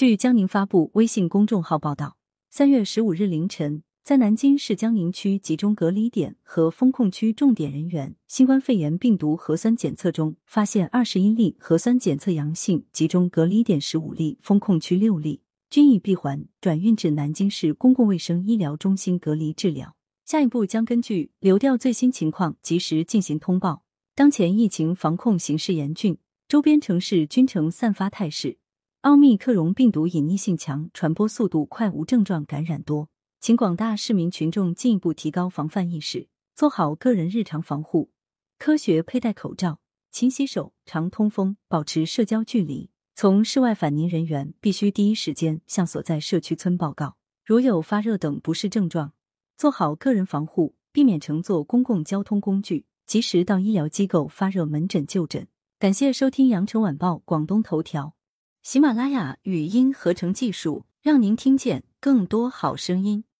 据江宁发布微信公众号报道，三月十五日凌晨，在南京市江宁区集中隔离点和风控区重点人员新冠肺炎病毒核酸检测中，发现二十一例核酸检测阳性，集中隔离点十五例，风控区六例，均已闭环转运至南京市公共卫生医疗中心隔离治疗。下一步将根据流调最新情况及时进行通报。当前疫情防控形势严峻，周边城市均呈散发态势。奥密克戎病毒隐匿性强，传播速度快，无症状感染多，请广大市民群众进一步提高防范意识，做好个人日常防护，科学佩戴口罩，勤洗手，常通风，保持社交距离。从室外返宁人员必须第一时间向所在社区村报告，如有发热等不适症状，做好个人防护，避免乘坐公共交通工具，及时到医疗机构发热门诊就诊。感谢收听羊城晚报广东头条。喜马拉雅语音合成技术，让您听见更多好声音。